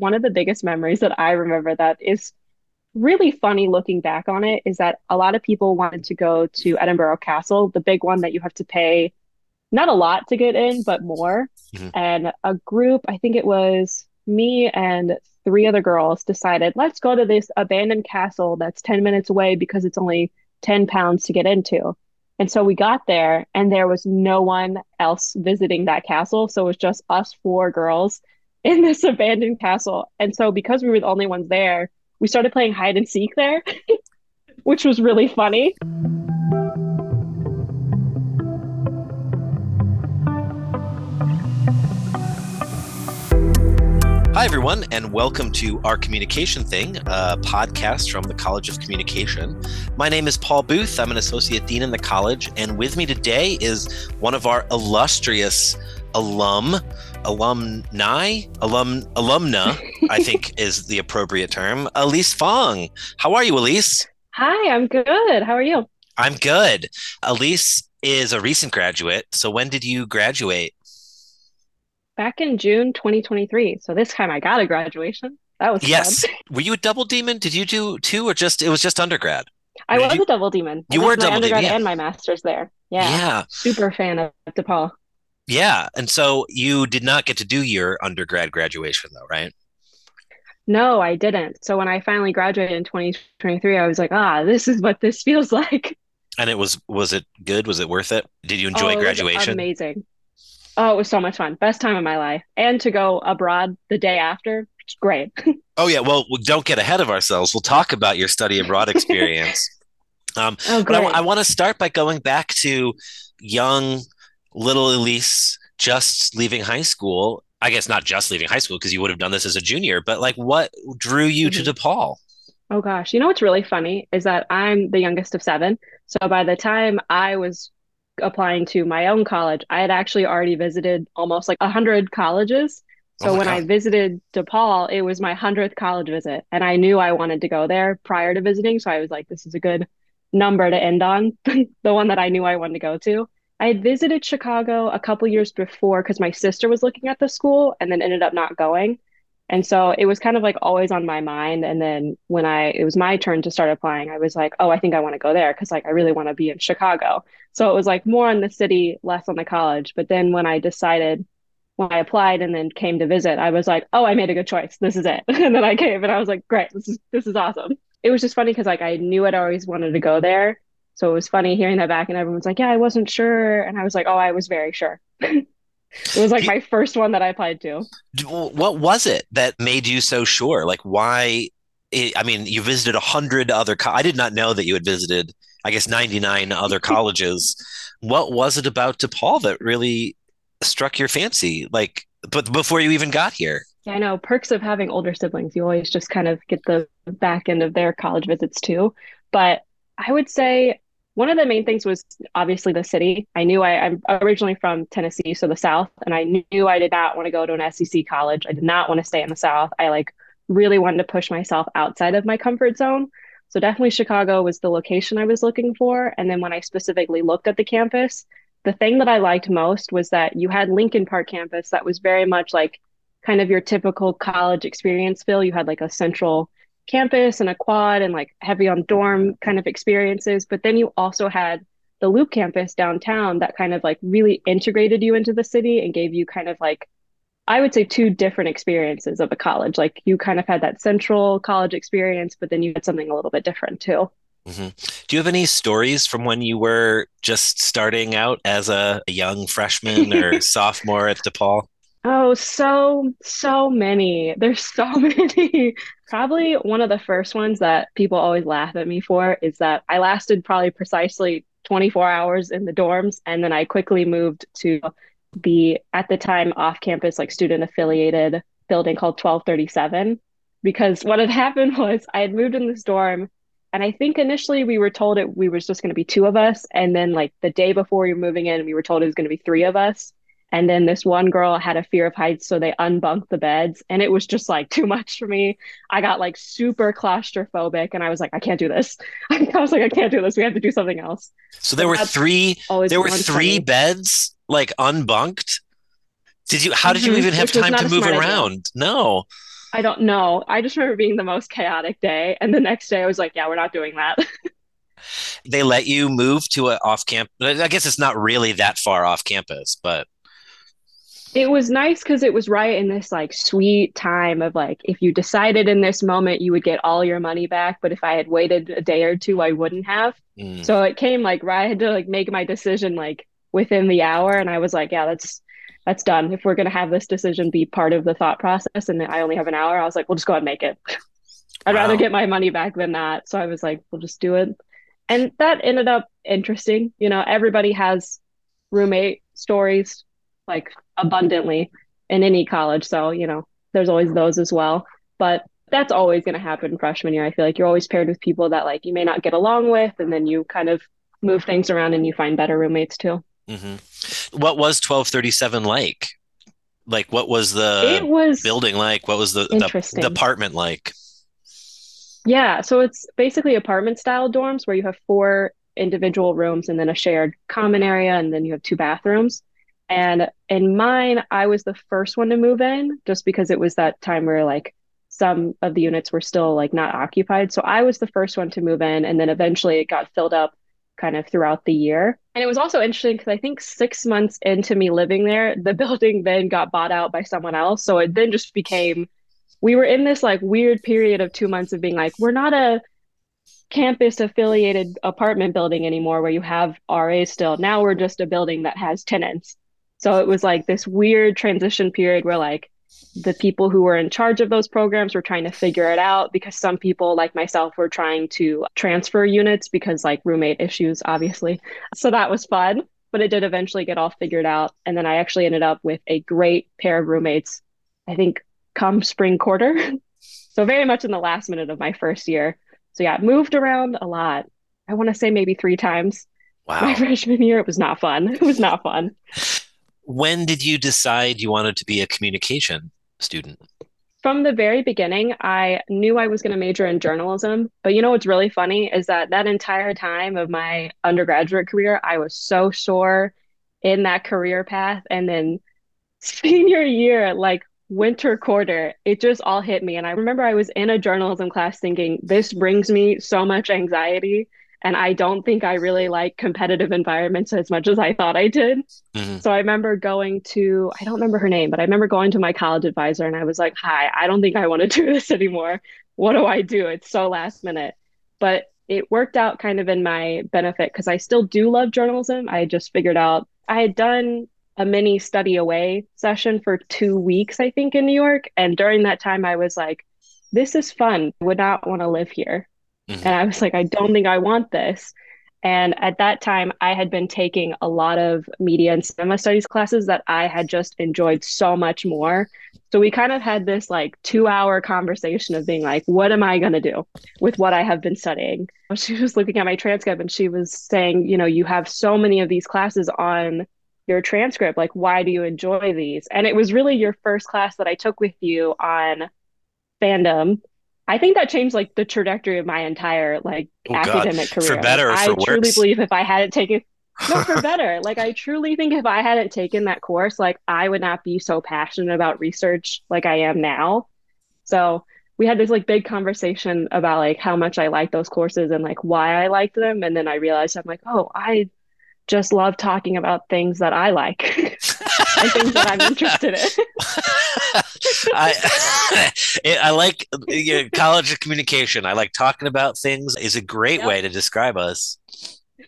one of the biggest memories that I remember that is really funny looking back on it is that a lot of people wanted to go to Edinburgh Castle, the big one that you have to pay not a lot to get in, but more. Mm-hmm. And a group, I think it was me and three other girls, decided, let's go to this abandoned castle that's 10 minutes away because it's only 10 pounds to get into. And so we got there, and there was no one else visiting that castle. So it was just us four girls in this abandoned castle. And so, because we were the only ones there, we started playing hide and seek there, which was really funny. Hi, everyone, and welcome to Our Communication Thing, a podcast from the College of Communication. My name is Paul Booth. I'm an associate dean in the college, and with me today is one of our illustrious alum, alumni, alum, alumna, I think is the appropriate term, Elise Fong. How are you, Elise? Hi, I'm good. How are you? I'm good. Elise is a recent graduate. So when did you graduate? back in June 2023. So this time I got a graduation. That was yes. Fun. Were you a double demon? Did you do two or just it was just undergrad? I was you... a double demon. You were double undergrad demon, yeah. and my master's there. Yeah. Yeah. Super fan of DePaul. Yeah, and so you did not get to do your undergrad graduation though, right? No, I didn't. So when I finally graduated in 2023, I was like, ah, this is what this feels like. And it was was it good? Was it worth it? Did you enjoy oh, graduation? amazing. Oh, it was so much fun. Best time of my life. And to go abroad the day after, great. oh, yeah. Well, don't get ahead of ourselves. We'll talk about your study abroad experience. um, oh, great. But I, I want to start by going back to young little Elise just leaving high school. I guess not just leaving high school because you would have done this as a junior, but like what drew you mm-hmm. to DePaul? Oh gosh, you know what's really funny is that I'm the youngest of seven. So by the time I was applying to my own college, I had actually already visited almost like 100 colleges. So oh when God. I visited DePaul, it was my 100th college visit. And I knew I wanted to go there prior to visiting. So I was like, this is a good number to end on, the one that I knew I wanted to go to. I had visited Chicago a couple years before because my sister was looking at the school and then ended up not going. And so it was kind of like always on my mind. And then when I, it was my turn to start applying, I was like, oh, I think I want to go there because like I really want to be in Chicago. So it was like more on the city, less on the college. But then when I decided, when I applied and then came to visit, I was like, oh, I made a good choice. This is it. and then I came and I was like, great, this is, this is awesome. It was just funny because like I knew I'd always wanted to go there. So it was funny hearing that back and everyone's like, yeah, I wasn't sure. And I was like, oh, I was very sure. It was like my first one that I applied to. What was it that made you so sure? Like, why? Eh, I mean, you visited a hundred other. Co- I did not know that you had visited. I guess ninety nine other colleges. what was it about DePaul that really struck your fancy? Like, but before you even got here. Yeah, I know perks of having older siblings. You always just kind of get the back end of their college visits too. But I would say one of the main things was obviously the city. I knew I, I'm originally from Tennessee, so the South, and I knew I did not want to go to an SEC college. I did not want to stay in the South. I like really wanted to push myself outside of my comfort zone. So definitely Chicago was the location I was looking for. And then when I specifically looked at the campus, the thing that I liked most was that you had Lincoln Park campus that was very much like kind of your typical college experience feel. You had like a central campus and a quad and like heavy on dorm kind of experiences. But then you also had the Loop campus downtown that kind of like really integrated you into the city and gave you kind of like, I would say, two different experiences of a college. Like you kind of had that central college experience, but then you had something a little bit different too. Mm-hmm. Do you have any stories from when you were just starting out as a, a young freshman or sophomore at DePaul? Oh, so, so many. There's so many. probably one of the first ones that people always laugh at me for is that I lasted probably precisely 24 hours in the dorms. And then I quickly moved to the, at the time, off campus, like student affiliated building called 1237. Because what had happened was I had moved in this dorm. And I think initially we were told it we was just going to be two of us. And then, like, the day before we were moving in, we were told it was going to be three of us. And then this one girl had a fear of heights, so they unbunked the beds, and it was just like too much for me. I got like super claustrophobic, and I was like, I can't do this. I was like, I can't do this. We have to do something else. So there were three. There were three beds like unbunked. Did you? How did you mm-hmm. even have time to move around? Idea. No. I don't know. I just remember being the most chaotic day. And the next day I was like, yeah, we're not doing that. they let you move to a off campus. I guess it's not really that far off campus, but it was nice because it was right in this like sweet time of like if you decided in this moment you would get all your money back but if i had waited a day or two i wouldn't have. Mm. so it came like right i had to like make my decision like within the hour and i was like yeah that's that's done. If we're going to have this decision be part of the thought process and i only have an hour i was like we'll just go ahead and make it. I'd wow. rather get my money back than that. So i was like we'll just do it. And that ended up interesting. You know everybody has roommate stories like abundantly in any college. So, you know, there's always those as well. But that's always going to happen freshman year. I feel like you're always paired with people that like you may not get along with, and then you kind of move things around and you find better roommates too. Mm-hmm. What was 1237 like? Like, what was the it was building like? What was the, the, the apartment like? Yeah, so it's basically apartment style dorms where you have four individual rooms and then a shared common area, and then you have two bathrooms. And in mine, I was the first one to move in just because it was that time where like some of the units were still like not occupied. So I was the first one to move in. And then eventually it got filled up kind of throughout the year. And it was also interesting because I think six months into me living there, the building then got bought out by someone else. So it then just became, we were in this like weird period of two months of being like, we're not a campus affiliated apartment building anymore where you have RA still. Now we're just a building that has tenants. So it was like this weird transition period where like the people who were in charge of those programs were trying to figure it out because some people like myself were trying to transfer units because like roommate issues obviously. So that was fun, but it did eventually get all figured out and then I actually ended up with a great pair of roommates I think come spring quarter. so very much in the last minute of my first year. So yeah, moved around a lot. I want to say maybe 3 times. Wow. My freshman year it was not fun. It was not fun when did you decide you wanted to be a communication student? From the very beginning, I knew I was going to major in journalism. But you know what's really funny is that that entire time of my undergraduate career, I was so sure in that career path. And then senior year, like winter quarter, it just all hit me. And I remember I was in a journalism class thinking, this brings me so much anxiety and I don't think I really like competitive environments as much as I thought I did. Mm-hmm. So I remember going to, I don't remember her name, but I remember going to my college advisor and I was like, Hi, I don't think I want to do this anymore. What do I do? It's so last minute. But it worked out kind of in my benefit because I still do love journalism. I just figured out I had done a mini study away session for two weeks, I think, in New York. And during that time, I was like, this is fun. Would not want to live here. Mm-hmm. And I was like, I don't think I want this. And at that time, I had been taking a lot of media and cinema studies classes that I had just enjoyed so much more. So we kind of had this like two hour conversation of being like, what am I going to do with what I have been studying? She was looking at my transcript and she was saying, you know, you have so many of these classes on your transcript. Like, why do you enjoy these? And it was really your first class that I took with you on fandom I think that changed like the trajectory of my entire like oh, academic God. career. For better, I for truly worse. believe if I hadn't taken no for better. like I truly think if I hadn't taken that course, like I would not be so passionate about research like I am now. So we had this like big conversation about like how much I like those courses and like why I liked them. And then I realized I'm like, oh, I just love talking about things that I like and things that I'm interested in. I I like you know, college of communication. I like talking about things. is a great yep. way to describe us.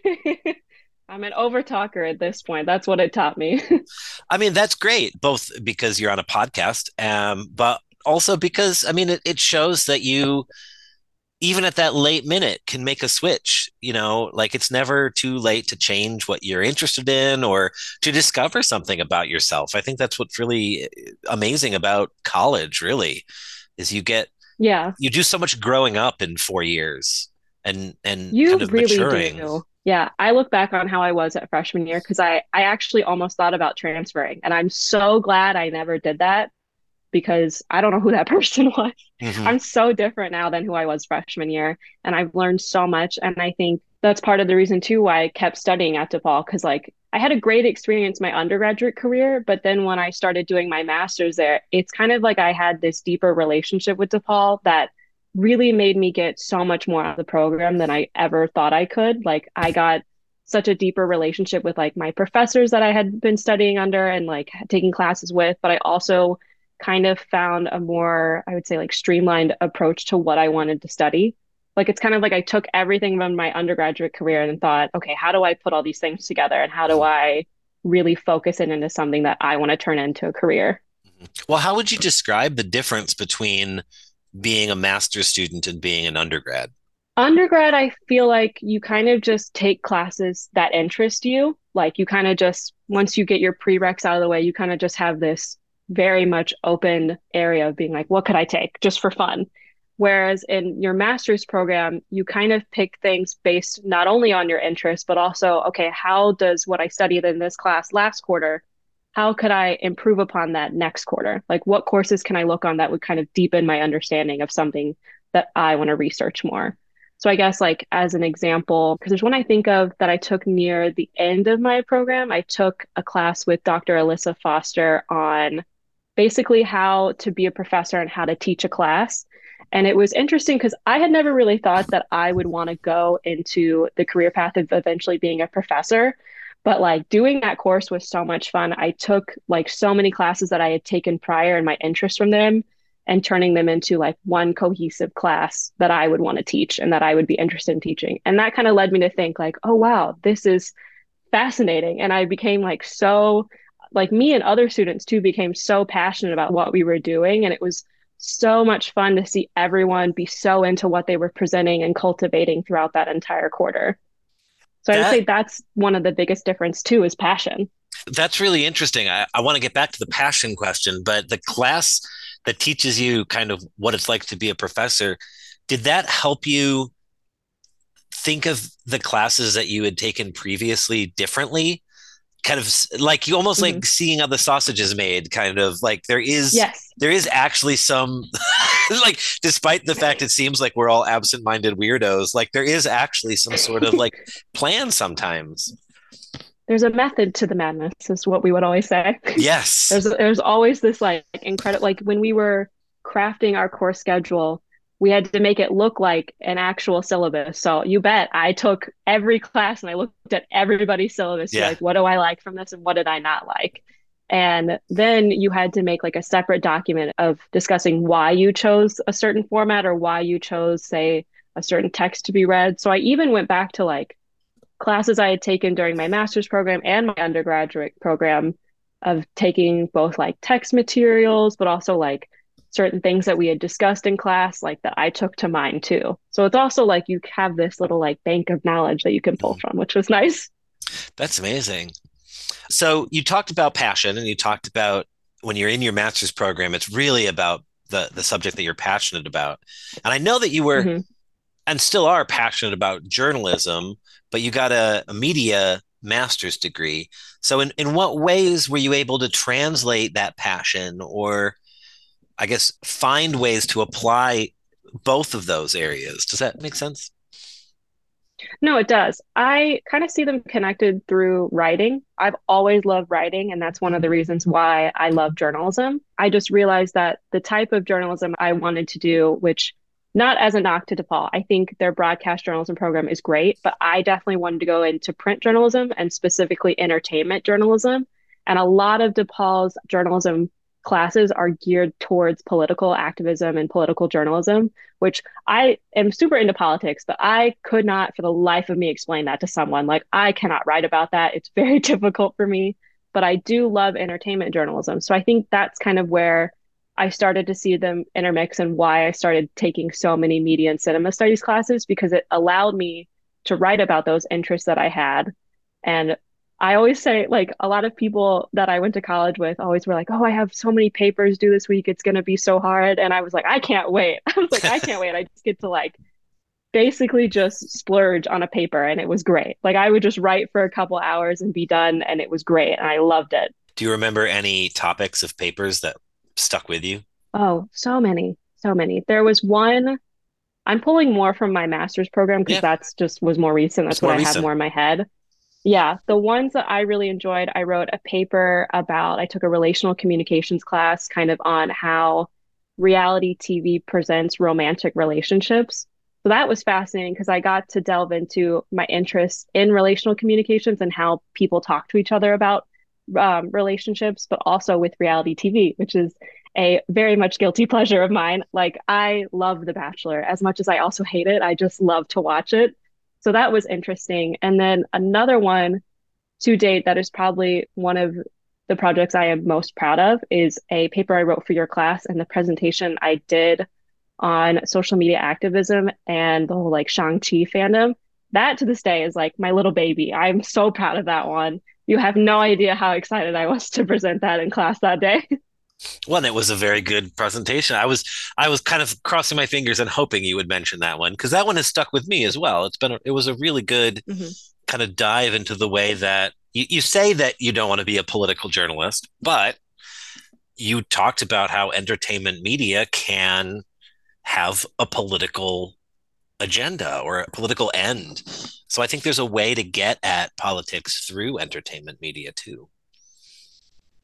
I'm an over talker at this point. That's what it taught me. I mean, that's great, both because you're on a podcast, um, but also because I mean, it, it shows that you even at that late minute can make a switch you know? Like it's never too late to change what you're interested in or to discover something about yourself. I think that's what's really uh, amazing about college really is you get yeah. you do so much growing up in four years and and you kind of really maturing. do yeah. I look back on how i was at freshman year because i i actually almost thought about transferring and i'm so glad i never did that because I don't know who that person was. Mm-hmm. I'm so different now than who I was freshman year. And I've learned so much. And I think that's part of the reason too why I kept studying at DePaul because like I had a great experience my undergraduate career, but then when I started doing my master's there, it's kind of like I had this deeper relationship with DePaul that really made me get so much more out of the program than I ever thought I could. Like I got such a deeper relationship with like my professors that I had been studying under and like taking classes with, but I also kind of found a more, I would say, like streamlined approach to what I wanted to study. Like it's kind of like I took everything from my undergraduate career and thought, okay, how do I put all these things together and how do mm-hmm. I really focus it into something that I want to turn into a career? Mm-hmm. Well, how would you describe the difference between being a master's student and being an undergrad? Undergrad, I feel like you kind of just take classes that interest you. Like you kind of just, once you get your prereqs out of the way, you kind of just have this very much open area of being like, what could I take just for fun? Whereas in your master's program, you kind of pick things based not only on your interest, but also, okay, how does what I studied in this class last quarter, how could I improve upon that next quarter? Like, what courses can I look on that would kind of deepen my understanding of something that I want to research more? So, I guess, like, as an example, because there's one I think of that I took near the end of my program, I took a class with Dr. Alyssa Foster on basically how to be a professor and how to teach a class. And it was interesting because I had never really thought that I would want to go into the career path of eventually being a professor. But like doing that course was so much fun. I took like so many classes that I had taken prior and my interest from them and turning them into like one cohesive class that I would want to teach and that I would be interested in teaching. And that kind of led me to think like, oh wow, this is fascinating. And I became like so like me and other students too became so passionate about what we were doing and it was so much fun to see everyone be so into what they were presenting and cultivating throughout that entire quarter. So that, i'd say that's one of the biggest difference too is passion. That's really interesting. I, I want to get back to the passion question but the class that teaches you kind of what it's like to be a professor did that help you think of the classes that you had taken previously differently kind of like you almost mm-hmm. like seeing how the sausage is made kind of like there is yes. there is actually some like despite the fact it seems like we're all absent-minded weirdos like there is actually some sort of like plan sometimes. There's a method to the madness is what we would always say. Yes. There's there's always this like incredible like when we were crafting our course schedule we had to make it look like an actual syllabus. So you bet I took every class and I looked at everybody's syllabus. Yeah. Like, what do I like from this and what did I not like? And then you had to make like a separate document of discussing why you chose a certain format or why you chose, say, a certain text to be read. So I even went back to like classes I had taken during my master's program and my undergraduate program of taking both like text materials, but also like certain things that we had discussed in class, like that I took to mind too. So it's also like you have this little like bank of knowledge that you can pull mm. from, which was nice. That's amazing. So you talked about passion and you talked about when you're in your master's program, it's really about the the subject that you're passionate about. And I know that you were mm-hmm. and still are passionate about journalism, but you got a, a media master's degree. So in, in what ways were you able to translate that passion or I guess, find ways to apply both of those areas. Does that make sense? No, it does. I kind of see them connected through writing. I've always loved writing, and that's one of the reasons why I love journalism. I just realized that the type of journalism I wanted to do, which not as a knock to DePaul, I think their broadcast journalism program is great, but I definitely wanted to go into print journalism and specifically entertainment journalism. And a lot of DePaul's journalism classes are geared towards political activism and political journalism, which I am super into politics, but I could not for the life of me explain that to someone. Like, I cannot write about that. It's very difficult for me, but I do love entertainment journalism. So I think that's kind of where I started to see them intermix and why I started taking so many media and cinema studies classes because it allowed me to write about those interests that I had and I always say, like, a lot of people that I went to college with always were like, oh, I have so many papers due this week. It's going to be so hard. And I was like, I can't wait. I was like, I can't wait. I just get to, like, basically just splurge on a paper. And it was great. Like, I would just write for a couple hours and be done. And it was great. And I loved it. Do you remember any topics of papers that stuck with you? Oh, so many. So many. There was one I'm pulling more from my master's program because yeah. that's just was more recent. That's what I recent. have more in my head. Yeah, the ones that I really enjoyed, I wrote a paper about, I took a relational communications class kind of on how reality TV presents romantic relationships. So that was fascinating because I got to delve into my interests in relational communications and how people talk to each other about um, relationships, but also with reality TV, which is a very much guilty pleasure of mine. Like, I love The Bachelor as much as I also hate it. I just love to watch it. So that was interesting. And then another one to date that is probably one of the projects I am most proud of is a paper I wrote for your class and the presentation I did on social media activism and the whole like Shang-Chi fandom. That to this day is like my little baby. I'm so proud of that one. You have no idea how excited I was to present that in class that day. Well, it was a very good presentation. I was I was kind of crossing my fingers and hoping you would mention that one because that one has stuck with me as well. It's been a, it was a really good mm-hmm. kind of dive into the way that you, you say that you don't want to be a political journalist, but you talked about how entertainment media can have a political agenda or a political end. So I think there's a way to get at politics through entertainment media too.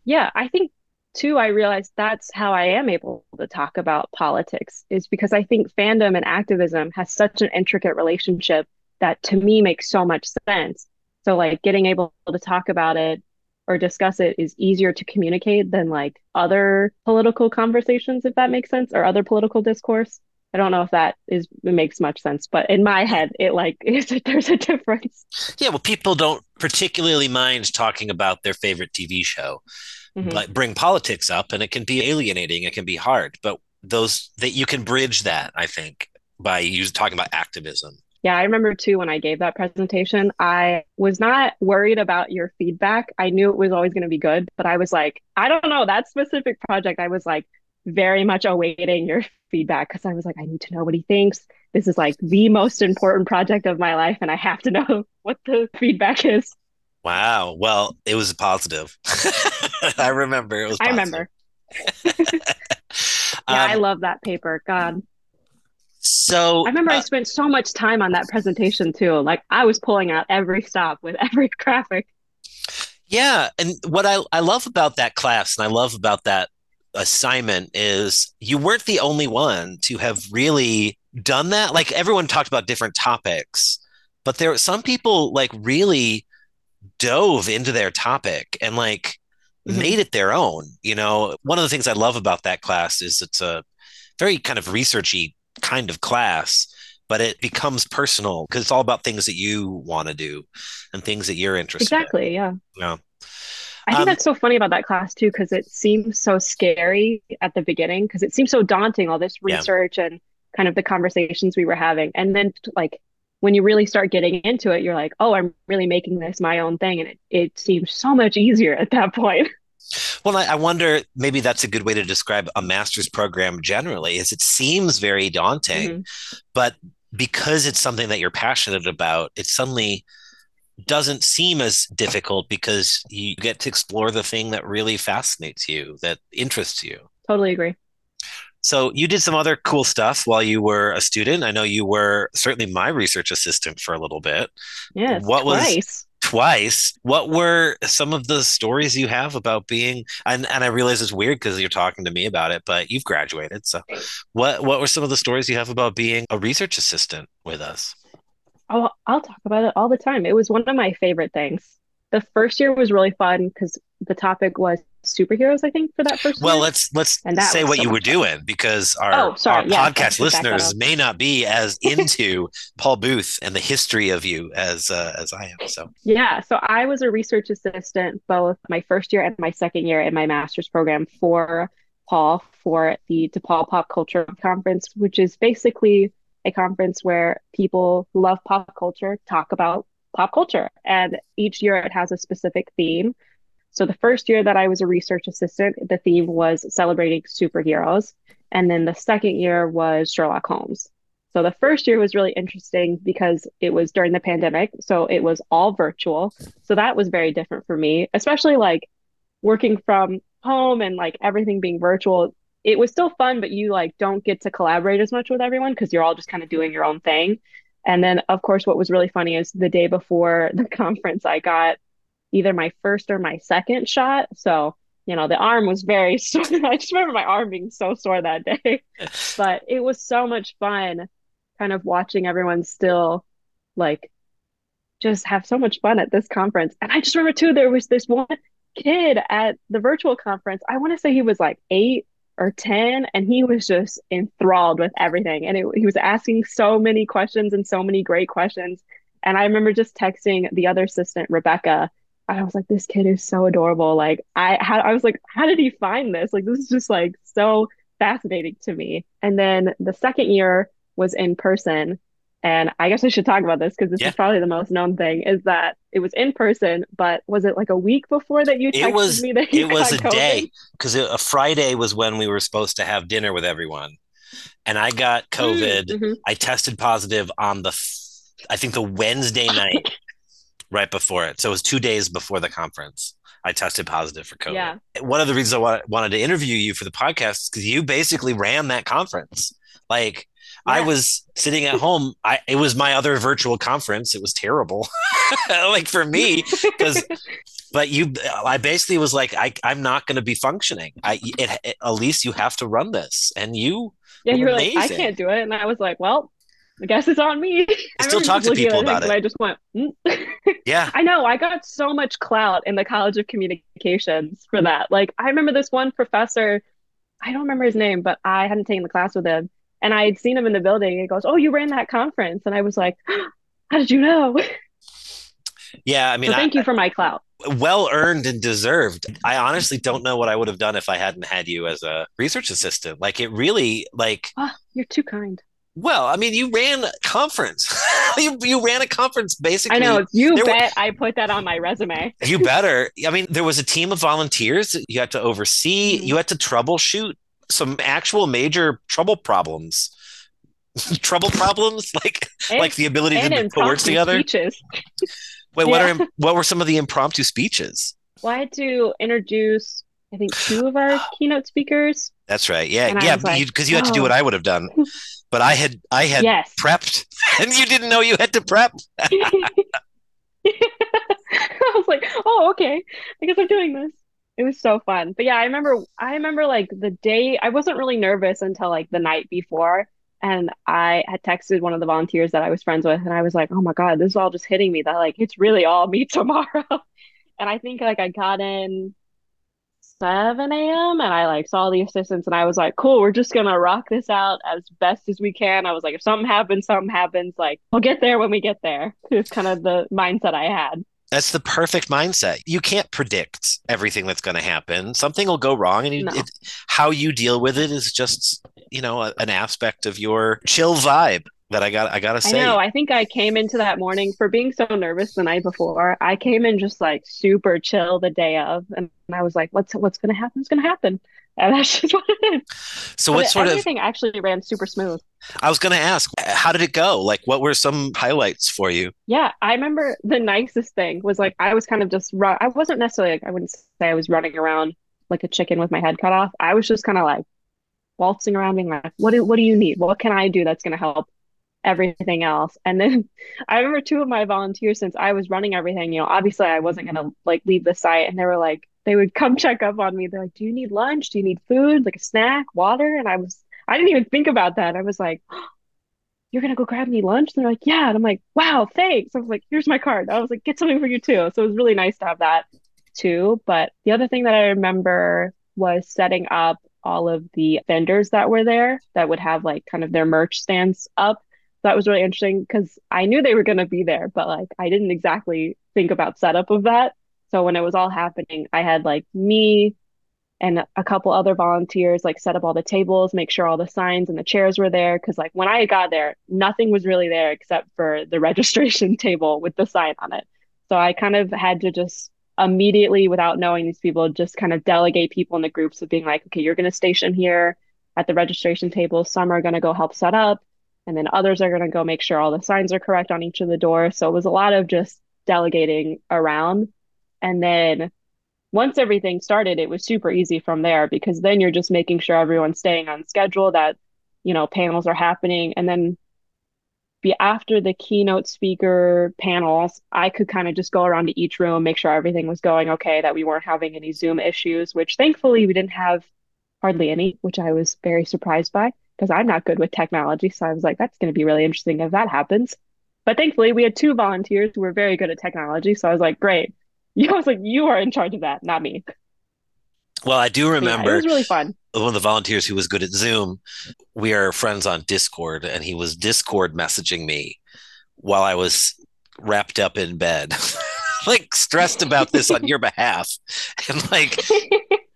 Yeah, I think too, I realized that's how I am able to talk about politics, is because I think fandom and activism has such an intricate relationship that to me makes so much sense. So, like, getting able to talk about it or discuss it is easier to communicate than like other political conversations, if that makes sense, or other political discourse. I don't know if that is makes much sense, but in my head, it like is there's a difference. Yeah, well, people don't particularly mind talking about their favorite TV show mm-hmm. like bring politics up and it can be alienating it can be hard but those that you can bridge that i think by you talking about activism. Yeah i remember too when i gave that presentation i was not worried about your feedback. I knew it was always going to be good but i was like i don't know that specific project i was like very much awaiting your feedback because i was like i need to know what he thinks. This is like the most important project of my life and i have to know what the feedback is Wow. Well, it was positive. I remember it was. Positive. I remember. yeah, um, I love that paper. God. So I remember uh, I spent so much time on that presentation too. Like I was pulling out every stop with every graphic. Yeah, and what I I love about that class and I love about that assignment is you weren't the only one to have really done that. Like everyone talked about different topics, but there some people like really dove into their topic and like mm-hmm. made it their own. You know, one of the things I love about that class is it's a very kind of researchy kind of class, but it becomes personal because it's all about things that you want to do and things that you're interested in. exactly, in. yeah. Yeah. I think um, that's so funny about that class too, because it seems so scary at the beginning, because it seems so daunting, all this research yeah. and kind of the conversations we were having. And then like when you really start getting into it, you're like, oh, I'm really making this my own thing. And it, it seems so much easier at that point. Well, I wonder maybe that's a good way to describe a master's program generally, is it seems very daunting, mm-hmm. but because it's something that you're passionate about, it suddenly doesn't seem as difficult because you get to explore the thing that really fascinates you, that interests you. Totally agree. So you did some other cool stuff while you were a student. I know you were certainly my research assistant for a little bit. Yes. What twice. was twice? What were some of the stories you have about being and, and I realize it's weird because you're talking to me about it, but you've graduated. So what what were some of the stories you have about being a research assistant with us? Oh, I'll talk about it all the time. It was one of my favorite things. The first year was really fun because the topic was superheroes, I think, for that first. Well, let's let's say what so you were fun. doing because our, oh, our yeah, podcast listeners may not be as into Paul Booth and the history of you as uh, as I am. So yeah, so I was a research assistant both my first year and my second year in my master's program for Paul for the DePaul Pop Culture Conference, which is basically a conference where people who love pop culture talk about pop culture, and each year it has a specific theme. So the first year that I was a research assistant, the theme was celebrating superheroes. And then the second year was Sherlock Holmes. So the first year was really interesting because it was during the pandemic. So it was all virtual. So that was very different for me, especially like working from home and like everything being virtual. it was still fun, but you like don't get to collaborate as much with everyone because you're all just kind of doing your own thing. And then, of course, what was really funny is the day before the conference, I got either my first or my second shot. So, you know, the arm was very sore. I just remember my arm being so sore that day. but it was so much fun kind of watching everyone still like just have so much fun at this conference. And I just remember too, there was this one kid at the virtual conference. I want to say he was like eight or 10 and he was just enthralled with everything. And it, he was asking so many questions and so many great questions. And i remember just texting the other assistant rebecca. I was like this kid is so adorable. Like i how, i was like how did he find this? Like this is just like so fascinating to me. And then the second year was in person and I guess I should talk about this because this yeah. is probably the most known thing is that it was in person, but was it like a week before that you texted it was, me that you It was a COVID? day because a Friday was when we were supposed to have dinner with everyone. And I got mm, COVID. Mm-hmm. I tested positive on the, I think the Wednesday night right before it. So it was two days before the conference. I tested positive for COVID. Yeah. One of the reasons I wanted to interview you for the podcast is because you basically ran that conference. Like I was sitting at home. I it was my other virtual conference. It was terrible, like for me, because. but you, I basically was like, I, I'm not going to be functioning. I, it, it, at least you have to run this, and you. Yeah, you were amazing. like, I can't do it, and I was like, well, I guess it's on me. I still talk to people about it. I just went, mm. yeah. I know. I got so much clout in the College of Communications for that. Like, I remember this one professor, I don't remember his name, but I hadn't taken the class with him. And I had seen him in the building. He goes, "Oh, you ran that conference," and I was like, "How did you know?" Yeah, I mean, so thank I, you for my clout. Well earned and deserved. I honestly don't know what I would have done if I hadn't had you as a research assistant. Like it really, like oh, you're too kind. Well, I mean, you ran a conference. you, you ran a conference basically. I know. You bet were, I put that on my resume. you better. I mean, there was a team of volunteers you had to oversee. Mm-hmm. You had to troubleshoot some actual major trouble problems. trouble problems like and, like the ability to put words together. Speeches. Wait, what are what were some of the impromptu speeches? Well, I had to introduce I think two of our keynote speakers. That's right. Yeah, yeah, because like, you, you, had to do what oh. I would have done. But I had I had yes. prepped and you didn't know you had to prep. I was like, "Oh, okay. I guess I'm doing this." It was so fun. But yeah, I remember I remember like the day I wasn't really nervous until like the night before. And I had texted one of the volunteers that I was friends with, and I was like, "Oh my god, this is all just hitting me. That like it's really all me tomorrow." and I think like I got in 7 a.m. and I like saw the assistants and I was like, cool, we're just gonna rock this out as best as we can. I was like, if something happens, something happens. Like, we'll get there when we get there. It's kind of the mindset I had. That's the perfect mindset. You can't predict everything that's going to happen. Something will go wrong, and you, no. it, how you deal with it is just, you know, a, an aspect of your chill vibe that I got. I gotta say. I know. I think I came into that morning for being so nervous the night before. I came in just like super chill the day of, and I was like, "What's what's going to happen? It's going to happen." And that's just what it is. So what sort everything of everything actually ran super smooth. I was going to ask, how did it go? Like, what were some highlights for you? Yeah, I remember the nicest thing was like I was kind of just run. I wasn't necessarily like I wouldn't say I was running around like a chicken with my head cut off. I was just kind of like waltzing around, being like, "What do what do you need? What can I do that's going to help?" everything else. And then I remember two of my volunteers, since I was running everything, you know, obviously I wasn't going to like leave the site. And they were like, they would come check up on me. They're like, do you need lunch? Do you need food, like a snack, water? And I was, I didn't even think about that. I was like, oh, you're to go grab me lunch? And they're like, yeah. And I'm like, wow, thanks. I was like, here's my card. I was like, get something for you too. So it was really nice to have that too. But the other thing that I remember was setting up all of the vendors that were there that would have like kind of their merch stands up. That was really interesting because I knew they were going to be there, but like I didn't exactly think about setup of that. So when it was all happening, I had like me and a couple other volunteers like set up all the tables, make sure all the signs and the chairs were there. Cause like when I got there, nothing was really there except for the registration table with the sign on it. So I kind of had to just immediately, without knowing these people, just kind of delegate people in the groups of being like, okay, you're going to station here at the registration table. Some are going to go help set up. And then others are going to go make sure all the signs are correct on each of the doors. So it was a lot of just delegating around and then once everything started, it was super easy from there because then you're just making sure everyone's staying on schedule, that, you know, panels are happening. And then be after the keynote speaker panels, I could kind of just go around to each room, make sure everything was going okay, that we weren't having any Zoom issues, which thankfully we didn't have hardly any, which I was very surprised by because I'm not good with technology. So I was like, that's going to be really interesting if that happens. But thankfully, we had two volunteers who were very good at technology. So I was like, great. I was like, you are in charge of that, not me. Well, I do remember yeah, it was really fun. One of the volunteers who was good at Zoom, we are friends on Discord, and he was Discord messaging me while I was wrapped up in bed, like stressed about this on your behalf. And like,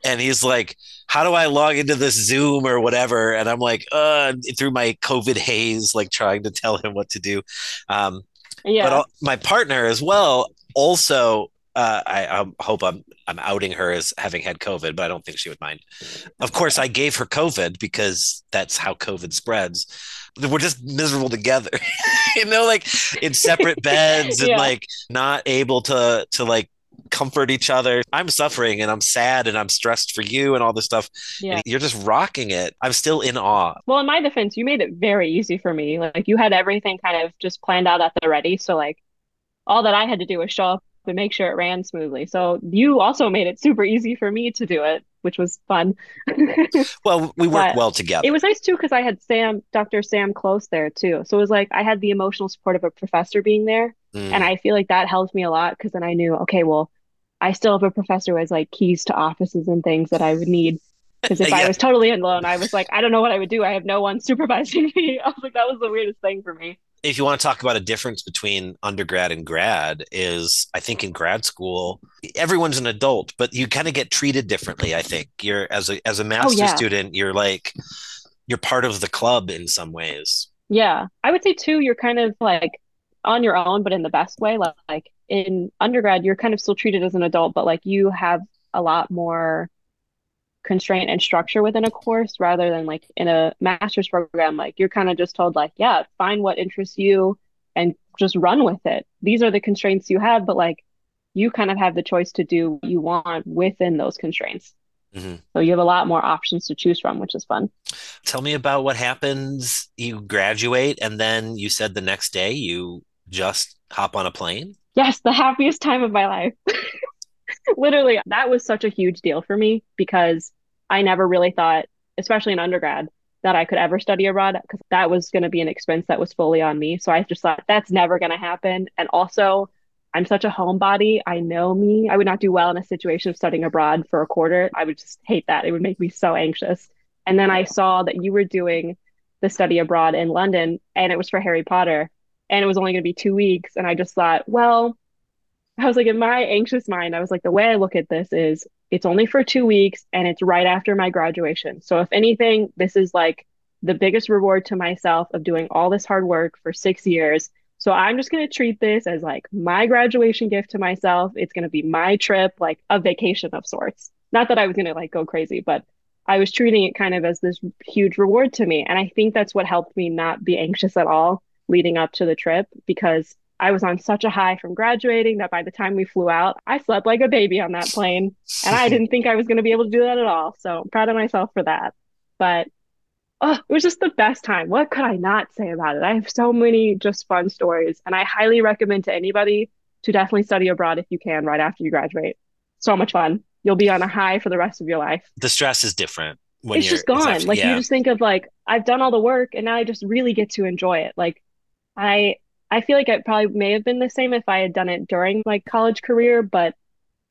and he's like, How do I log into this Zoom or whatever? And I'm like, uh, through my COVID haze, like trying to tell him what to do. Um, yeah. But my partner as well also uh, I, I, hope I'm I'm outing her as having had COVID, but I don't think she would mind. Of course, I gave her COVID because that's how COVID spreads. We're just miserable together, you know, like in separate beds and yeah. like not able to to like comfort each other. I'm suffering and I'm sad and I'm stressed for you and all this stuff. Yeah. you're just rocking it. I'm still in awe. Well, in my defense, you made it very easy for me. Like you had everything kind of just planned out at the ready. So like all that I had to do was show up to make sure it ran smoothly. So you also made it super easy for me to do it, which was fun. well, we worked well together. It was nice too because I had Sam, Dr. Sam Close there too. So it was like I had the emotional support of a professor being there. Mm. And I feel like that helped me a lot because then I knew, okay, well, I still have a professor who has like keys to offices and things that I would need. Because if yeah. I was totally alone, I was like, I don't know what I would do. I have no one supervising me. I was like, that was the weirdest thing for me if you want to talk about a difference between undergrad and grad is i think in grad school everyone's an adult but you kind of get treated differently i think. You're as a as a oh, master oh, yeah. student you're like you're part of the club in some ways. Yeah. I would say too you're kind of like on your own but in the best way like in undergrad you're kind of still treated as an adult but like you have a lot more constraint and structure within a course rather than like in a master's program like you're kind of just told like yeah find what interests you and just run with it. These are the constraints you have but like you kind of have the choice to do what you want within those constraints. Mm-hmm. so you have a lot more options to choose from which is fun. Tell me about what happens. You graduate and then you said the next day you just hop on a plane? Yes the happiest time of my life Literally, that was such a huge deal for me because I never really thought, especially in undergrad, that I could ever study abroad because that was going to be an expense that was fully on me. So I just thought that's never going to happen. And also, I'm such a homebody. I know me. I would not do well in a situation of studying abroad for a quarter. I would just hate that. It would make me so anxious. And then I saw that you were doing the study abroad in London and it was for Harry Potter and it was only going to be two weeks. And I just thought, well, I was like, in my anxious mind, I was like, the way I look at this is it's only for two weeks and it's right after my graduation. So, if anything, this is like the biggest reward to myself of doing all this hard work for six years. So, I'm just going to treat this as like my graduation gift to myself. It's going to be my trip, like a vacation of sorts. Not that I was going to like go crazy, but I was treating it kind of as this huge reward to me. And I think that's what helped me not be anxious at all leading up to the trip because I was on such a high from graduating that by the time we flew out, I slept like a baby on that plane. And I didn't think I was going to be able to do that at all. So I'm proud of myself for that. But oh, it was just the best time. What could I not say about it? I have so many just fun stories. And I highly recommend to anybody to definitely study abroad if you can right after you graduate. So much fun. You'll be on a high for the rest of your life. The stress is different. it's just gone. After, like yeah. you just think of like, I've done all the work and now I just really get to enjoy it. Like I I feel like it probably may have been the same if I had done it during my college career, but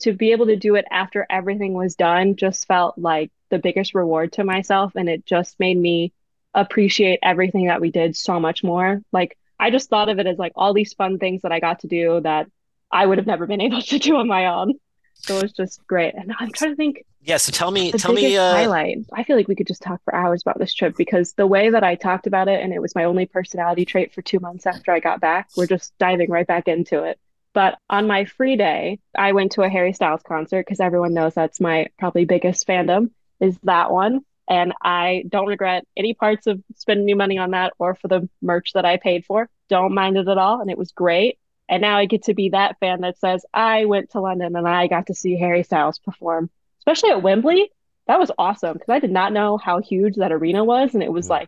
to be able to do it after everything was done just felt like the biggest reward to myself. And it just made me appreciate everything that we did so much more. Like, I just thought of it as like all these fun things that I got to do that I would have never been able to do on my own. So it was just great. And I'm trying to think yeah so tell me tell me uh... highlight. I feel like we could just talk for hours about this trip because the way that i talked about it and it was my only personality trait for two months after i got back we're just diving right back into it. But on my free day i went to a harry styles concert because everyone knows that's my probably biggest fandom is that one. And i don't regret any parts of spending new money on that or for the merch that i paid for. Don't mind it at all. And it was great And now I get to be that fan that says, I went to London and I got to see Harry Styles perform, especially at Wembley. That was awesome because I did not know how huge that arena was. And it was like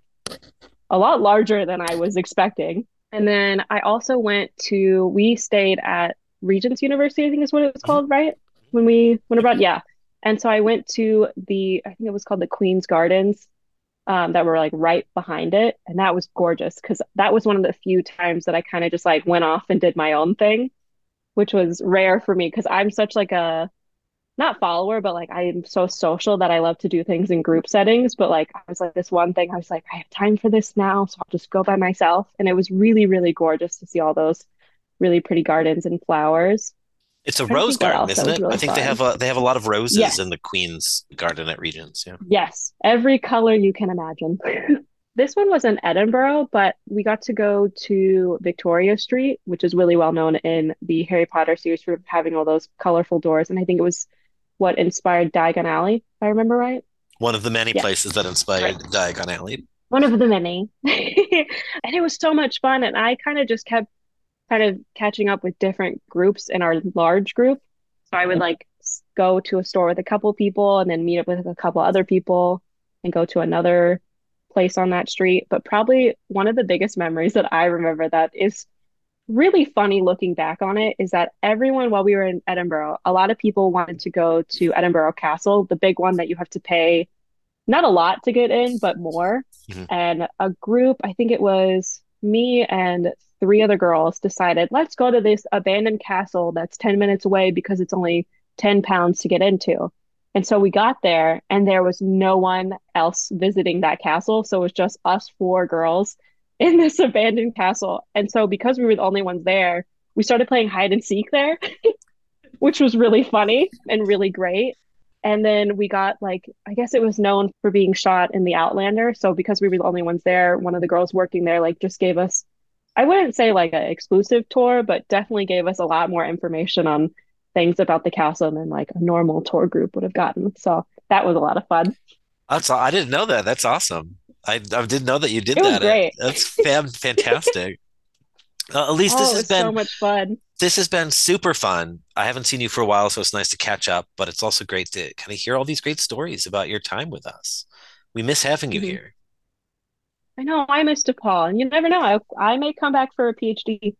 a lot larger than I was expecting. And then I also went to, we stayed at Regent's University, I think is what it was called, mm-hmm. right? When we went abroad. Yeah. And so I went to the, I think it was called the Queen's Gardens um, that were like right behind it. And that was gorgeous because that was one of the few times that I kind of just like went off and did my own thing, which was rare for me because I'm such like a not follower, but like I am so social that I love to do things in group settings. But like I was like this one thing, I was like, I have time for this now, so I'll just go by myself. And it was really, really gorgeous to see all those really pretty gardens and flowers. It's a rose garden, isn't it? I think they have a they have a lot of roses yes. in the Queen's Garden at Regent's. Yeah. Yes, every color you can imagine. this one was in Edinburgh, but we got to go to Victoria Street, which is really well known in the Harry Potter series for having all those colorful doors. And I think it was what inspired Diagon Alley, if I remember right. One of the many places that inspired right. Diagon Alley. One of the many. and it was so much fun. And I kind of just kept kind of catching up with different groups in our large group. So I would like go to a store with a couple people and then meet up with a couple other people and go to another place on that street. But probably one of the biggest memories that I remember that is really funny looking back on it is that everyone while we were in Edinburgh, a lot of people wanted to go to Edinburgh Castle, the big one that you have to pay not a lot to get in, but more. Mm-hmm. And a group, I think it was me and three other girls decided, let's go to this abandoned castle that's 10 minutes away because it's only 10 pounds to get into. And so we got there and there was no one else visiting that castle. So it was just us four girls in this abandoned castle. And so because we were the only ones there, we started playing hide and seek there, which was really funny and really great. And then we got like, I guess it was known for being shot in the Outlander. So because we were the only ones there, one of the girls working there like just gave us I wouldn't say like an exclusive tour, but definitely gave us a lot more information on things about the castle than like a normal tour group would have gotten. So that was a lot of fun. That's I didn't know that. That's awesome. I, I didn't know that you did it that. great. That's fan, fantastic. Uh, Elise, oh, this has been so much fun. This has been super fun. I haven't seen you for a while, so it's nice to catch up. But it's also great to kind of hear all these great stories about your time with us. We miss having you mm-hmm. here. I know I missed a Paul, and you never know. I, I may come back for a PhD.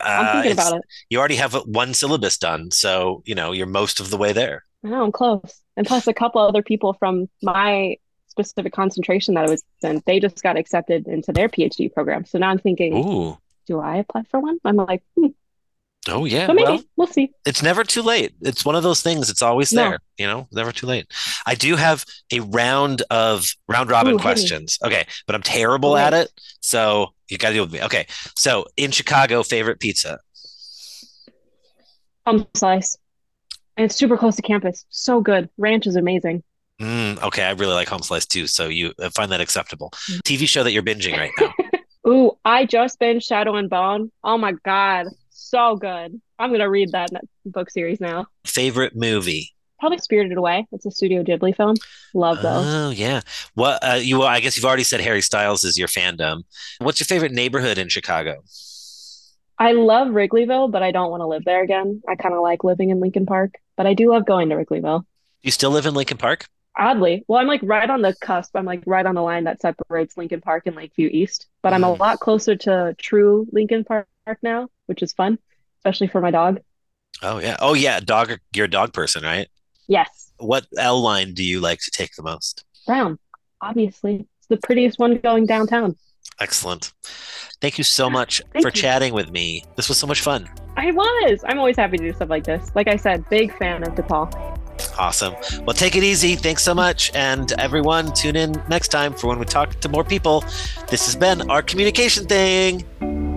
I'm uh, thinking about it. You already have one syllabus done, so you know you're most of the way there. I know I'm close, and plus a couple other people from my specific concentration that I was in, they just got accepted into their PhD program. So now I'm thinking, Ooh. do I apply for one? I'm like, hmm, Oh yeah, maybe well, we'll see. It's never too late. It's one of those things. It's always there. No. You know, never too late. I do have a round of round robin Ooh, questions. Okay, but I'm terrible at it, so you got to deal with me. Okay, so in Chicago, favorite pizza? Home slice, and it's super close to campus. So good. Ranch is amazing. Mm, okay, I really like home slice too. So you find that acceptable. Mm. TV show that you're binging right now. Ooh, I just binged Shadow and Bone. Oh my god so good. I'm gonna read that book series now. Favorite movie? Probably Spirited Away. It's a Studio Ghibli film. Love those. Oh yeah. What uh, you? I guess you've already said Harry Styles is your fandom. What's your favorite neighborhood in Chicago? I love Wrigleyville, but I don't want to live there again. I kind of like living in Lincoln Park, but I do love going to Wrigleyville. You still live in Lincoln Park? Oddly, well, I'm like right on the cusp. I'm like right on the line that separates Lincoln Park and Lakeview East, but I'm a mm. lot closer to true Lincoln Park now, which is fun, especially for my dog. Oh yeah. Oh yeah. Dog. You're a dog person, right? Yes. What L line do you like to take the most? Brown. Obviously, it's the prettiest one going downtown. Excellent. Thank you so much Thank for you. chatting with me. This was so much fun. I was. I'm always happy to do stuff like this. Like I said, big fan of DePaul. Awesome. Well, take it easy. Thanks so much. And everyone, tune in next time for when we talk to more people. This has been our communication thing.